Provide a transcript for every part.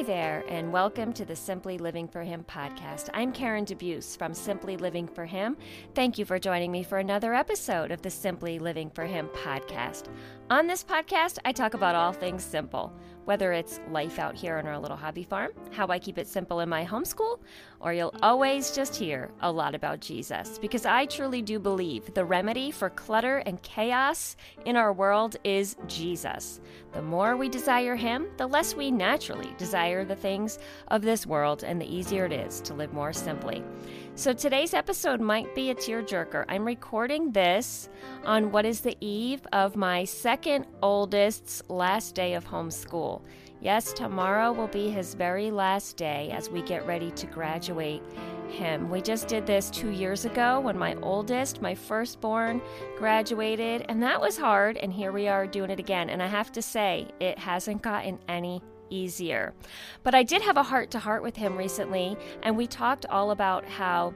Hi there, and welcome to the Simply Living for Him podcast. I'm Karen DeBeus from Simply Living for Him. Thank you for joining me for another episode of the Simply Living for Him podcast. On this podcast, I talk about all things simple, whether it's life out here on our little hobby farm, how I keep it simple in my homeschool, or you'll always just hear a lot about Jesus. Because I truly do believe the remedy for clutter and chaos in our world is Jesus. The more we desire Him, the less we naturally desire the things of this world, and the easier it is to live more simply. So today's episode might be a tearjerker. I'm recording this on what is the eve of my second oldest's last day of homeschool. Yes, tomorrow will be his very last day as we get ready to graduate him. We just did this two years ago when my oldest, my firstborn, graduated, and that was hard. And here we are doing it again. And I have to say, it hasn't gotten any easier. But I did have a heart to heart with him recently, and we talked all about how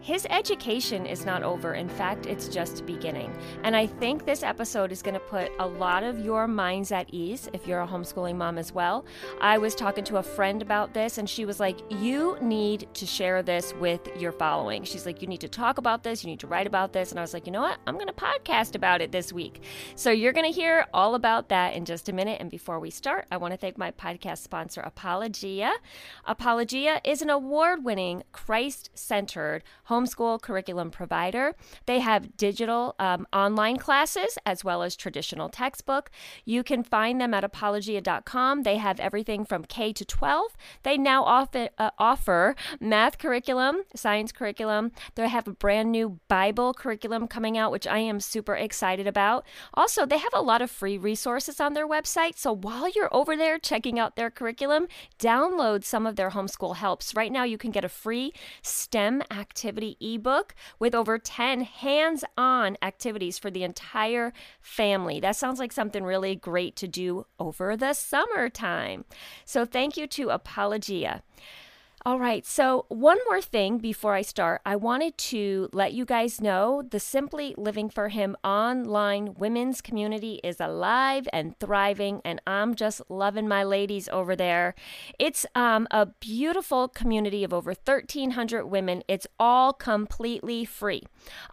his education is not over. In fact, it's just beginning. And I think this episode is going to put a lot of your minds at ease if you're a homeschooling mom as well. I was talking to a friend about this, and she was like, You need to share this with your following. She's like, You need to talk about this, you need to write about this. And I was like, You know what? I'm going to podcast about it this week. So you're going to hear all about that in just a minute. And before we start, I want to thank my podcast sponsor, Apologia. Apologia is an award winning, Christ centered, homeschool curriculum provider. They have digital um, online classes as well as traditional textbook. You can find them at apologia.com. They have everything from K to 12. They now offer, uh, offer math curriculum, science curriculum. They have a brand new Bible curriculum coming out, which I am super excited about. Also, they have a lot of free resources on their website. So while you're over there checking out their curriculum, download some of their homeschool helps. Right now, you can get a free STEM activity activity ebook with over 10 hands on activities for the entire family. That sounds like something really great to do over the summertime. So, thank you to Apologia. All right, so one more thing before I start. I wanted to let you guys know the Simply Living for Him online women's community is alive and thriving, and I'm just loving my ladies over there. It's um, a beautiful community of over 1,300 women. It's all completely free.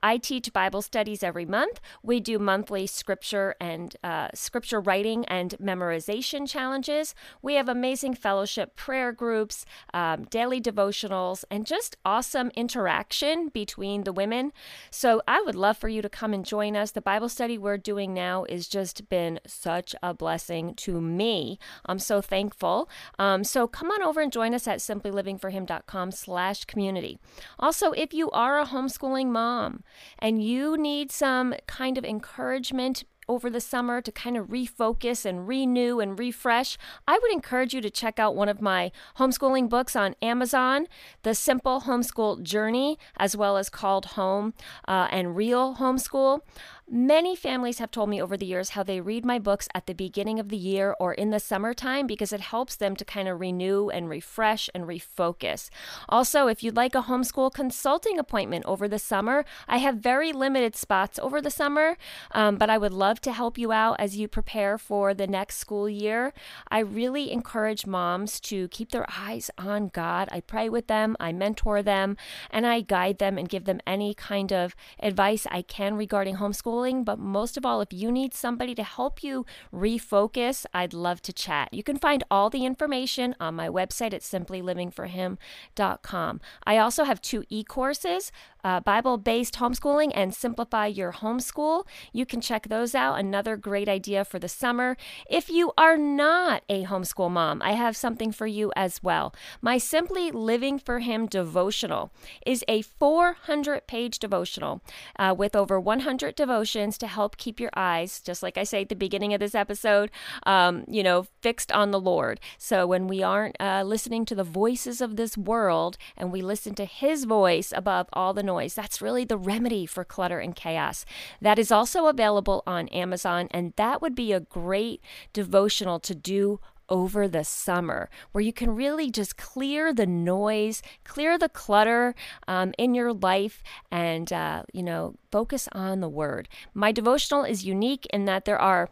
I teach Bible studies every month. We do monthly scripture and uh, scripture writing and memorization challenges. We have amazing fellowship prayer groups. Um, daily devotionals, and just awesome interaction between the women. So I would love for you to come and join us. The Bible study we're doing now has just been such a blessing to me. I'm so thankful. Um, so come on over and join us at simplylivingforhim.com slash community. Also, if you are a homeschooling mom and you need some kind of encouragement, over the summer to kind of refocus and renew and refresh, I would encourage you to check out one of my homeschooling books on Amazon The Simple Homeschool Journey, as well as Called Home uh, and Real Homeschool. Many families have told me over the years how they read my books at the beginning of the year or in the summertime because it helps them to kind of renew and refresh and refocus. Also, if you'd like a homeschool consulting appointment over the summer, I have very limited spots over the summer, um, but I would love to help you out as you prepare for the next school year. I really encourage moms to keep their eyes on God. I pray with them, I mentor them, and I guide them and give them any kind of advice I can regarding homeschooling but most of all, if you need somebody to help you refocus, I'd love to chat. You can find all the information on my website at simplylivingforhim.com. I also have two e courses uh, Bible based homeschooling and Simplify Your Homeschool. You can check those out. Another great idea for the summer. If you are not a homeschool mom, I have something for you as well. My Simply Living for Him devotional is a 400 page devotional uh, with over 100 devotions to help keep your eyes, just like I say at the beginning of this episode, um, you know, fixed on the Lord. So when we aren't uh, listening to the voices of this world and we listen to His voice above all the noise noise. That's really the remedy for clutter and chaos. That is also available on Amazon, and that would be a great devotional to do over the summer where you can really just clear the noise, clear the clutter um, in your life, and, uh, you know, focus on the word. My devotional is unique in that there are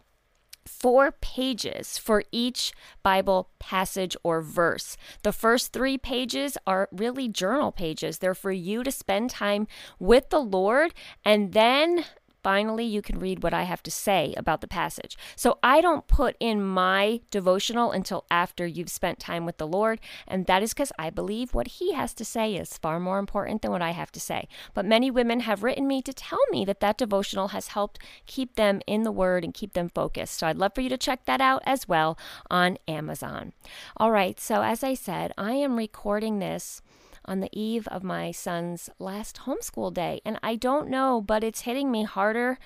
four pages for each Bible passage or verse. The first three pages are really journal pages. They're for you to spend time with the Lord and then finally you can read what I have to say about the passage. So I don't put in my devotional until after you've spent time with the Lord, and that is because I believe what He has to say is far more important than what I have to say. But many women have written me to tell me that that devotional has helped keep them in the Word and keep them focused. So I'd love for you to check that out as well on Amazon. All right, so as I said, I am recording this on the eve of my son's last homeschool day. And I don't know, but it's hitting me harder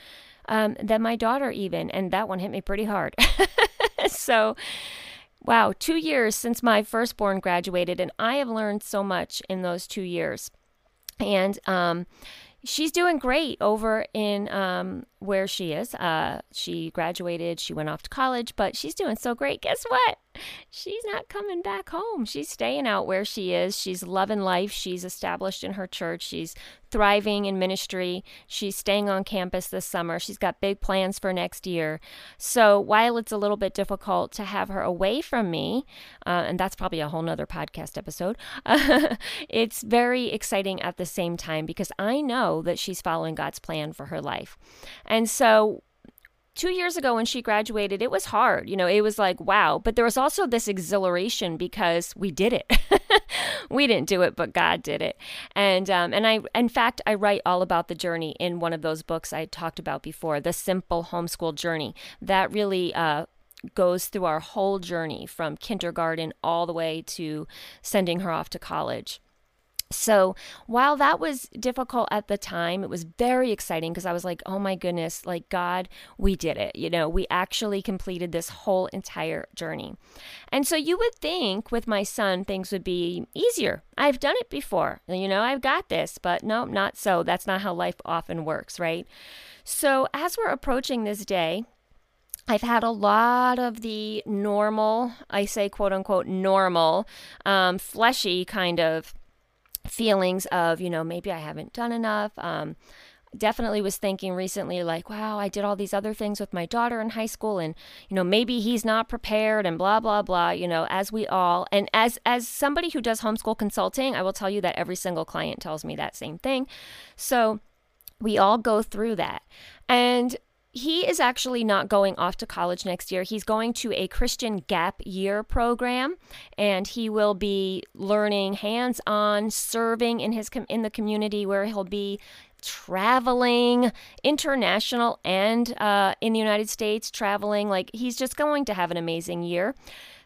um, than my daughter, even. And that one hit me pretty hard. so, wow, two years since my firstborn graduated, and I have learned so much in those two years. And, um, she's doing great over in um, where she is. Uh, she graduated, she went off to college, but she's doing so great. Guess what? She's not coming back home. She's staying out where she is. She's loving life. She's established in her church. She's thriving in ministry. She's staying on campus this summer. She's got big plans for next year. So while it's a little bit difficult to have her away from me, uh, and that's probably a whole nother podcast episode, uh, it's very exciting at the same time because I know that she's following God's plan for her life. And so two years ago when she graduated, it was hard. You know, it was like, wow. But there was also this exhilaration because we did it. we didn't do it, but God did it. And um, and I, in fact, I write all about the journey in one of those books I talked about before, the Simple Homeschool Journey. That really. Uh, goes through our whole journey from kindergarten all the way to sending her off to college. So while that was difficult at the time, it was very exciting because I was like, oh my goodness, like God, we did it. You know, we actually completed this whole entire journey. And so you would think with my son, things would be easier. I've done it before. You know, I've got this, but no, not so. That's not how life often works, right? So as we're approaching this day, I've had a lot of the normal, I say quote unquote normal, um, fleshy kind of feelings of, you know, maybe I haven't done enough. Um, definitely was thinking recently like wow i did all these other things with my daughter in high school and you know maybe he's not prepared and blah blah blah you know as we all and as as somebody who does homeschool consulting i will tell you that every single client tells me that same thing so we all go through that and he is actually not going off to college next year. He's going to a Christian gap year program and he will be learning hands-on serving in his com- in the community where he'll be traveling international and uh, in the United States traveling like he's just going to have an amazing year.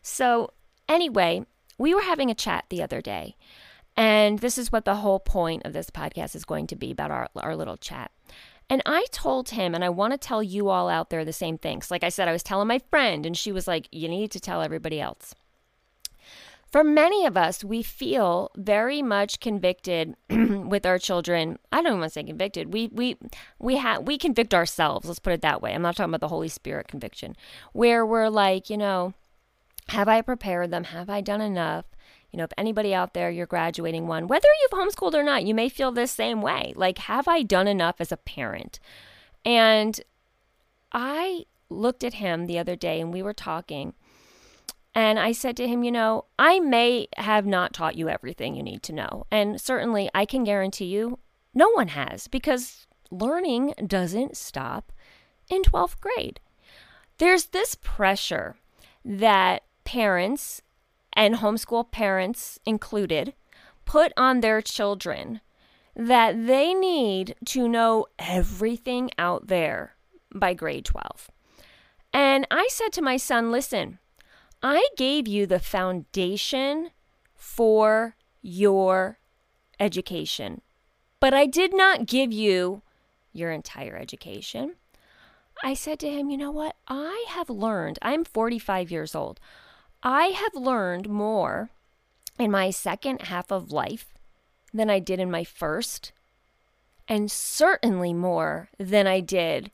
So anyway, we were having a chat the other day and this is what the whole point of this podcast is going to be about our, our little chat. And I told him, and I want to tell you all out there the same things. Like I said, I was telling my friend, and she was like, You need to tell everybody else. For many of us, we feel very much convicted with our children. I don't even want to say convicted. We we we have we convict ourselves. Let's put it that way. I'm not talking about the Holy Spirit conviction, where we're like, you know, have I prepared them? Have I done enough? You know, if anybody out there, you're graduating one, whether you've homeschooled or not, you may feel this same way. Like, have I done enough as a parent? And I looked at him the other day and we were talking. And I said to him, you know, I may have not taught you everything you need to know. And certainly I can guarantee you no one has because learning doesn't stop in 12th grade. There's this pressure that parents and homeschool parents included, put on their children that they need to know everything out there by grade 12. And I said to my son, listen, I gave you the foundation for your education, but I did not give you your entire education. I said to him, you know what? I have learned, I'm 45 years old. I have learned more in my second half of life than I did in my first, and certainly more than I did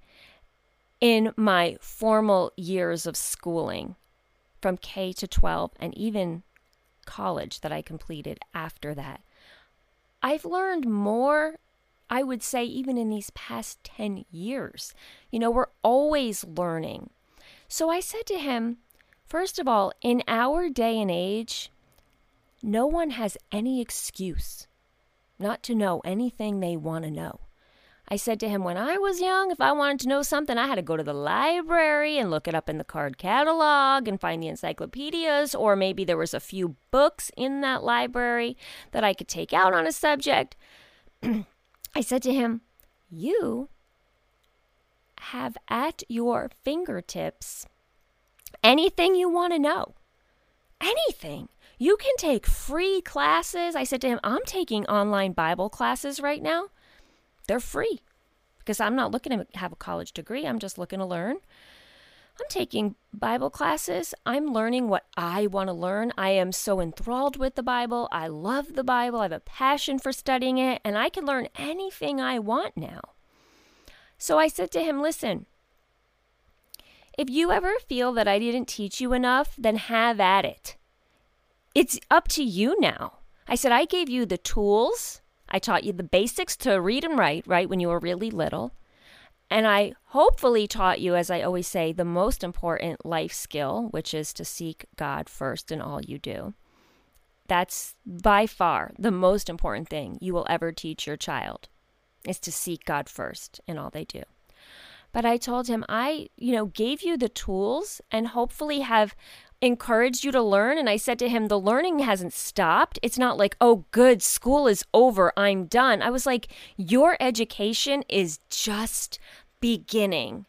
in my formal years of schooling from K to 12 and even college that I completed after that. I've learned more, I would say, even in these past 10 years. You know, we're always learning. So I said to him, first of all, in our day and age, no one has any excuse not to know anything they want to know. I said to him, when I was young, if I wanted to know something, I had to go to the library and look it up in the card catalog and find the encyclopedias, or maybe there was a few books in that library that I could take out on a subject. I said to him, You have at your fingertips anything you want to know. Anything. You can take free classes. I said to him, I'm taking online Bible classes right now. They're free because I'm not looking to have a college degree. I'm just looking to learn. I'm taking Bible classes. I'm learning what I want to learn. I am so enthralled with the Bible. I love the Bible. I have a passion for studying it, and I can learn anything I want now. So I said to him, Listen, if you ever feel that I didn't teach you enough, then have at it. It's up to you now. I said, I gave you the tools. I taught you the basics to read and write, right, when you were really little. And I hopefully taught you, as I always say, the most important life skill, which is to seek God first in all you do. That's by far the most important thing you will ever teach your child is to seek God first in all they do. But I told him I, you know, gave you the tools and hopefully have encouraged you to learn. And I said to him, the learning hasn't stopped. It's not like, oh, good, school is over, I'm done. I was like, your education is just beginning.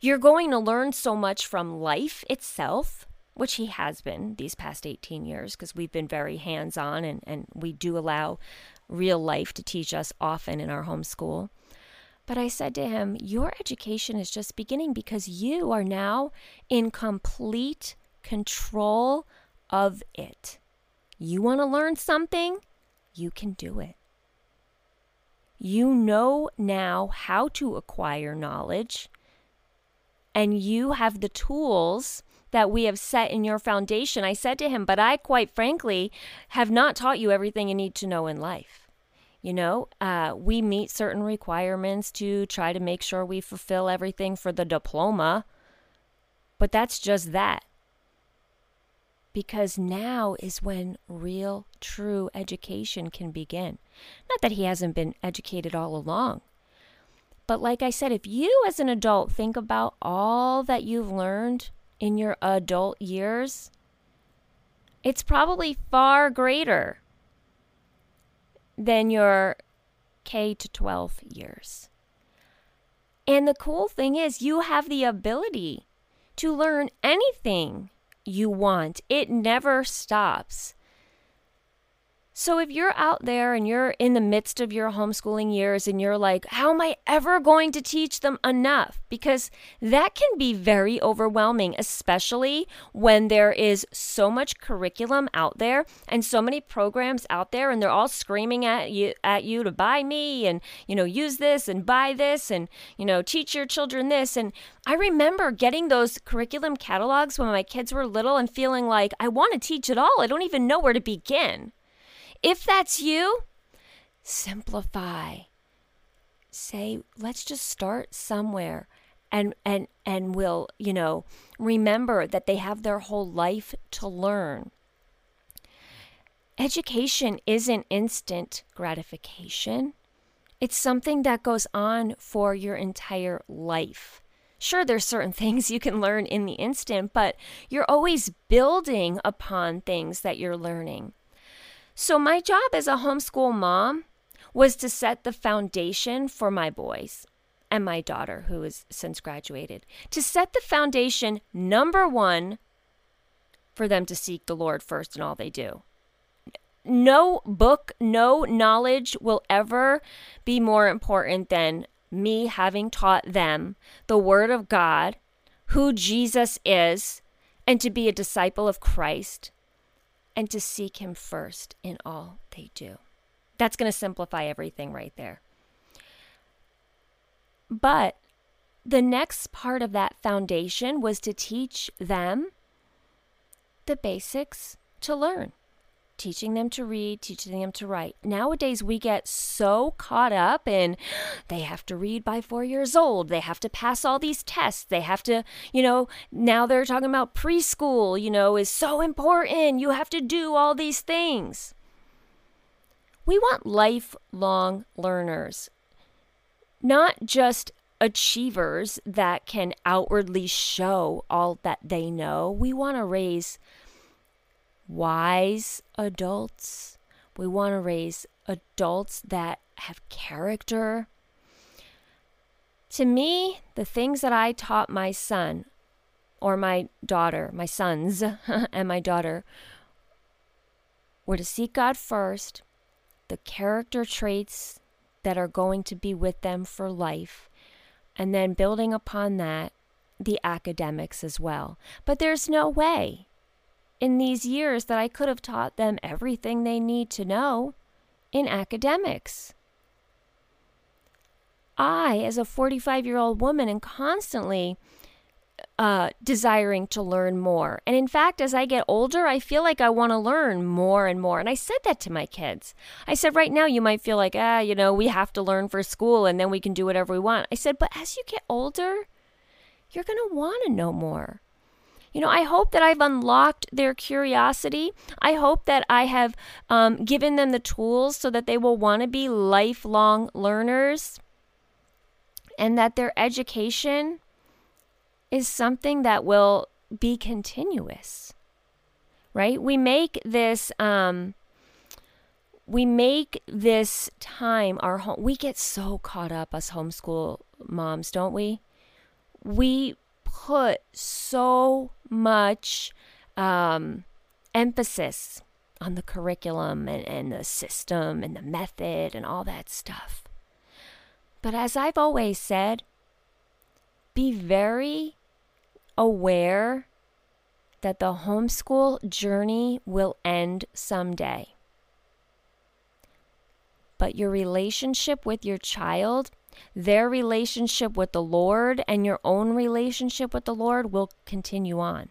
You're going to learn so much from life itself, which he has been these past 18 years, because we've been very hands on and, and we do allow real life to teach us often in our homeschool. But I said to him, Your education is just beginning because you are now in complete control of it. You want to learn something? You can do it. You know now how to acquire knowledge, and you have the tools that we have set in your foundation. I said to him, But I, quite frankly, have not taught you everything you need to know in life. You know, uh, we meet certain requirements to try to make sure we fulfill everything for the diploma, but that's just that because now is when real, true education can begin. Not that he hasn't been educated all along. But like I said, if you as an adult think about all that you've learned in your adult years, it's probably far greater than your K to 12 years. And the cool thing is, you have the ability to learn anything you want. It never stops. So if you're out there and you're in the midst of your homeschooling years and you're like, how am I ever going to teach them enough? Because that can be very overwhelming, especially when there is so much curriculum out there and so many programs out there and they're all screaming at you at you to buy me and you know use this and buy this and you know teach your children this and I remember getting those curriculum catalogs when my kids were little and feeling like I want to teach it all. I don't even know where to begin. If that's you, simplify. Say, let's just start somewhere and and and will, you know, remember that they have their whole life to learn. Education isn't instant gratification. It's something that goes on for your entire life. Sure, there's certain things you can learn in the instant, but you're always building upon things that you're learning. So, my job as a homeschool mom was to set the foundation for my boys and my daughter, who has since graduated, to set the foundation, number one, for them to seek the Lord first in all they do. No book, no knowledge will ever be more important than me having taught them the Word of God, who Jesus is, and to be a disciple of Christ and to seek Him first in all they do. That's going to simplify everything right there. But the next part of that foundation was to teach them the basics to learn. Teaching them to read, teaching them to write. Nowadays, we get so caught up in they have to read by four years old, they have to pass all these tests, they have to, you know, now they're talking about preschool, you know, is so important. You have to do all these things. We want lifelong learners, not just achievers that can outwardly show all that they know. We want to raise wise adults. We want to raise adults that have character. To me, the things that I taught my son or my daughter, my sons and my daughter, were to seek God first, the character traits that are going to be with them for life, and then building upon that, the academics as well. But there's no way in these years that I could have taught them everything they need to know in academics. I, as a 45 year old woman, am constantly uh, desiring to learn more. And in fact, as I get older, I feel like I want to learn more and more. And I said that to my kids. I said, right now, you might feel like, ah, you know, we have to learn for school and then we can do whatever we want. I said, but as you get older, you're going to want to know more. You know, I hope that I've unlocked their curiosity. I hope that I have um, given them the tools so that they will want to be lifelong learners and that their education is something that will be continuous. Right? We make this um we make this time our home we get so caught up as homeschool moms, don't we? We put so much um, emphasis on the curriculum and, and the system and the method and all that stuff. But as I've always said, be very aware that the homeschool journey will end someday. But your relationship with your child, their relationship with the Lord, and your own relationship with the Lord will continue on.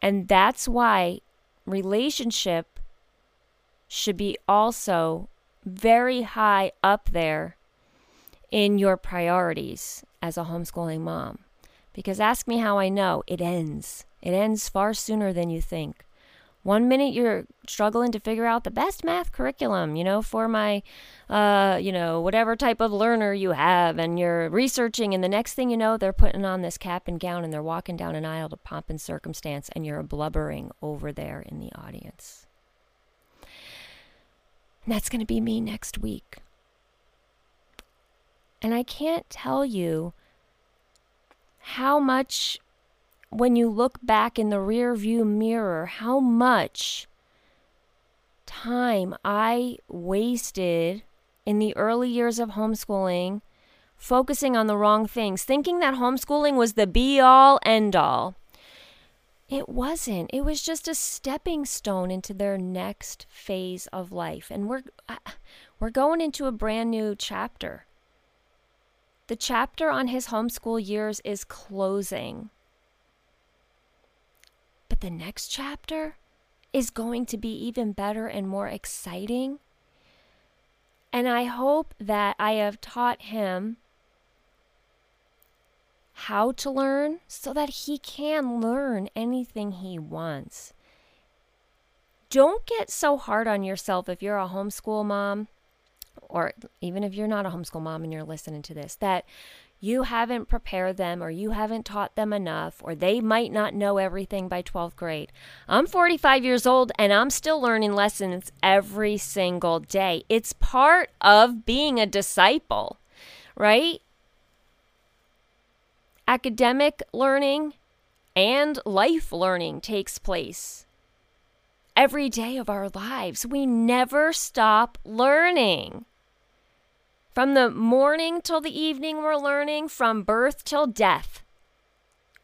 And that's why relationship should be also very high up there in your priorities as a homeschooling mom. Because ask me how I know, it ends. It ends far sooner than you think. One minute you're struggling to figure out the best math curriculum, you know, for my, uh, you know, whatever type of learner you have, and you're researching, and the next thing you know, they're putting on this cap and gown and they're walking down an aisle to pomp and circumstance, and you're blubbering over there in the audience. And that's going to be me next week. And I can't tell you how much, when you look back in the rear view mirror, how much time I wasted in the early years of homeschooling focusing on the wrong things, thinking that homeschooling was the be all end all. It wasn't. It was just a stepping stone into their next phase of life. And we're uh, we're going into a brand new chapter. The chapter on his homeschool years is closing. But the next chapter is going to be even better and more exciting. And I hope that I have taught him how to learn so that he can learn anything he wants. Don't get so hard on yourself if you're a homeschool mom or even if you're not a homeschool mom and you're listening to this, that you haven't prepared them or you haven't taught them enough or they might not know everything by 12th grade. I'm 45 years old and I'm still learning lessons every single day. It's part of being a disciple, right? Academic learning and life learning takes place every day of our lives. We never stop learning. From the morning till the evening, we're learning. From birth till death,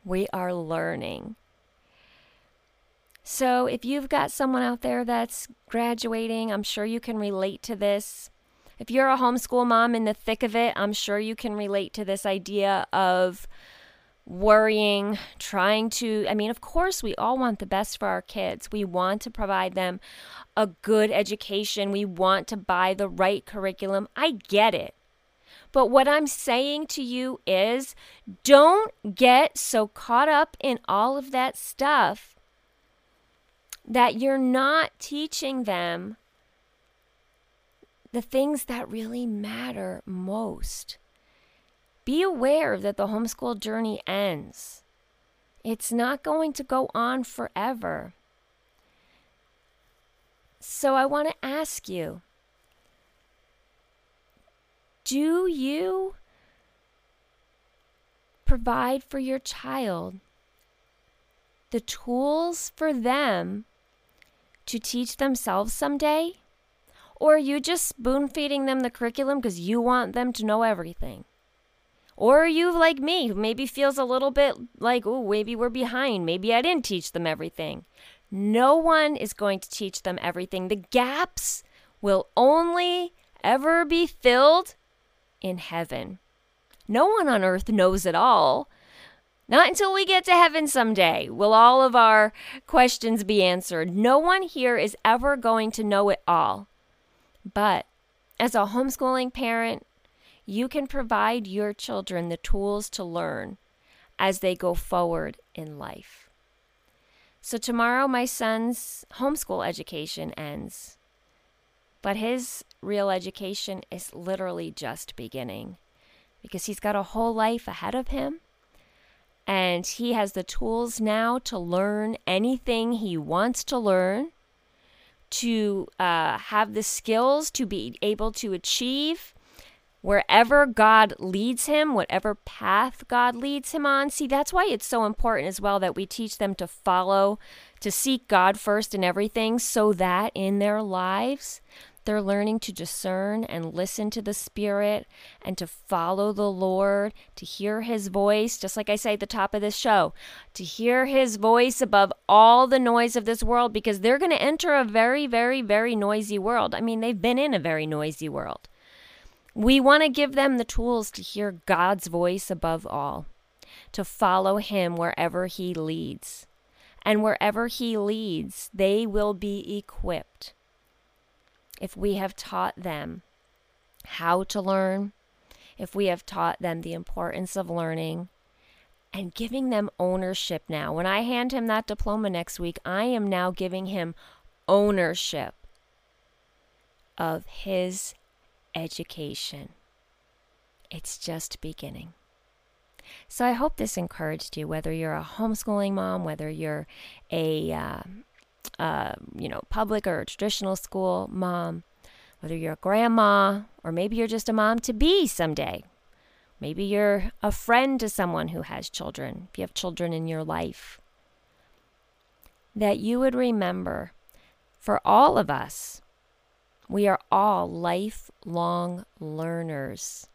we are learning. So, if you've got someone out there that's graduating, I'm sure you can relate to this. If you're a homeschool mom in the thick of it, I'm sure you can relate to this idea of worrying, trying to. I mean, of course, we all want the best for our kids. We want to provide them a good education. We want to buy the right curriculum. I get it. But what I'm saying to you is don't get so caught up in all of that stuff that you're not teaching them the things that really matter most. Be aware that the homeschool journey ends. It's not going to go on forever. So I want to ask you do you provide for your child the tools for them to teach themselves someday? Or are you just spoon feeding them the curriculum because you want them to know everything? Or you like me, who maybe feels a little bit like, oh, maybe we're behind. Maybe I didn't teach them everything. No one is going to teach them everything. The gaps will only ever be filled in heaven. No one on earth knows it all. Not until we get to heaven someday will all of our questions be answered. No one here is ever going to know it all. But as a homeschooling parent, you can provide your children the tools to learn as they go forward in life. So, tomorrow, my son's homeschool education ends. But his real education is literally just beginning because he's got a whole life ahead of him. And he has the tools now to learn anything he wants to learn, to uh, have the skills to be able to achieve wherever God leads him, whatever path God leads him on. See, that's why it's so important as well that we teach them to follow, to seek God first in everything, so that in their lives they're learning to discern and listen to the Spirit and to follow the Lord, to hear His voice, just like I say at the top of this show, to hear His voice above all the noise of this world because they're going to enter a very, very, very noisy world. I mean, they've been in a very noisy world. We want to give them the tools to hear God's voice above all, to follow Him wherever He leads. And wherever He leads, they will be equipped if we have taught them how to learn, if we have taught them the importance of learning, and giving them ownership now. When I hand him that diploma next week, I am now giving him ownership of his education. It's just beginning. So I hope this encouraged you, whether you're a homeschooling mom, whether you're a uh, uh, you know, public or traditional school mom, whether you're a grandma or maybe you're just a mom to be someday. Maybe you're a friend to someone who has children, if you have children in your life. That you would remember for all of us, we are all lifelong learners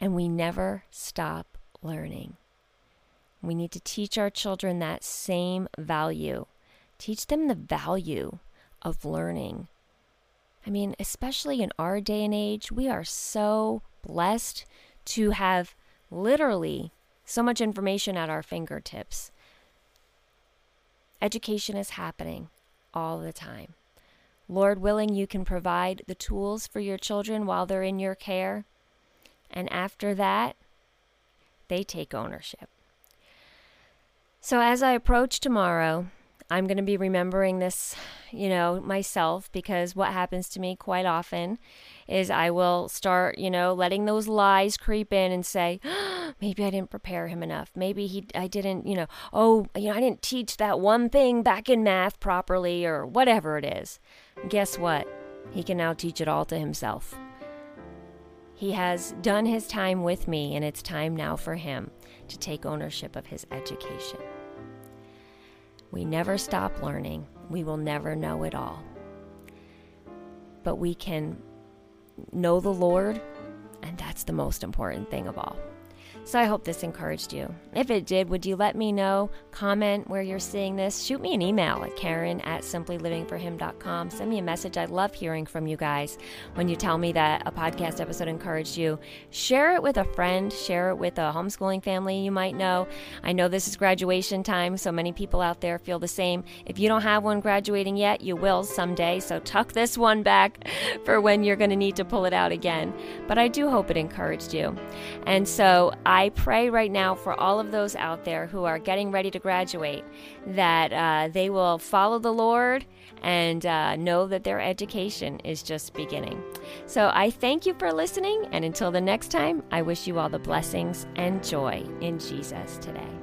and we never stop learning. We need to teach our children that same value Teach them the value of learning. I mean, especially in our day and age, we are so blessed to have literally so much information at our fingertips. Education is happening all the time. Lord willing, you can provide the tools for your children while they're in your care. And after that, they take ownership. So as I approach tomorrow, I'm going to be remembering this, you know, myself because what happens to me quite often is I will start, you know, letting those lies creep in and say, oh, maybe I didn't prepare him enough. Maybe he I didn't, you know, oh, you know, I didn't teach that one thing back in math properly or whatever it is. Guess what? He can now teach it all to himself. He has done his time with me and it's time now for him to take ownership of his education. We never stop learning. We will never know it all. But we can know the Lord, and that's the most important thing of all. So I hope this encouraged you. If it did, would you let me know? Comment where you're seeing this. Shoot me an email at Karen at simplylivingforhim.com. Send me a message. I love hearing from you guys when you tell me that a podcast episode encouraged you. Share it with a friend, share it with a homeschooling family you might know. I know this is graduation time, so many people out there feel the same. If you don't have one graduating yet, you will someday. So tuck this one back for when you're going to need to pull it out again. But I do hope it encouraged you. And so I pray right now for all of those out there who are getting ready to graduate that uh, they will follow the Lord and uh, know that their education is just beginning. So I thank you for listening, and until the next time, I wish you all the blessings and joy in Jesus today.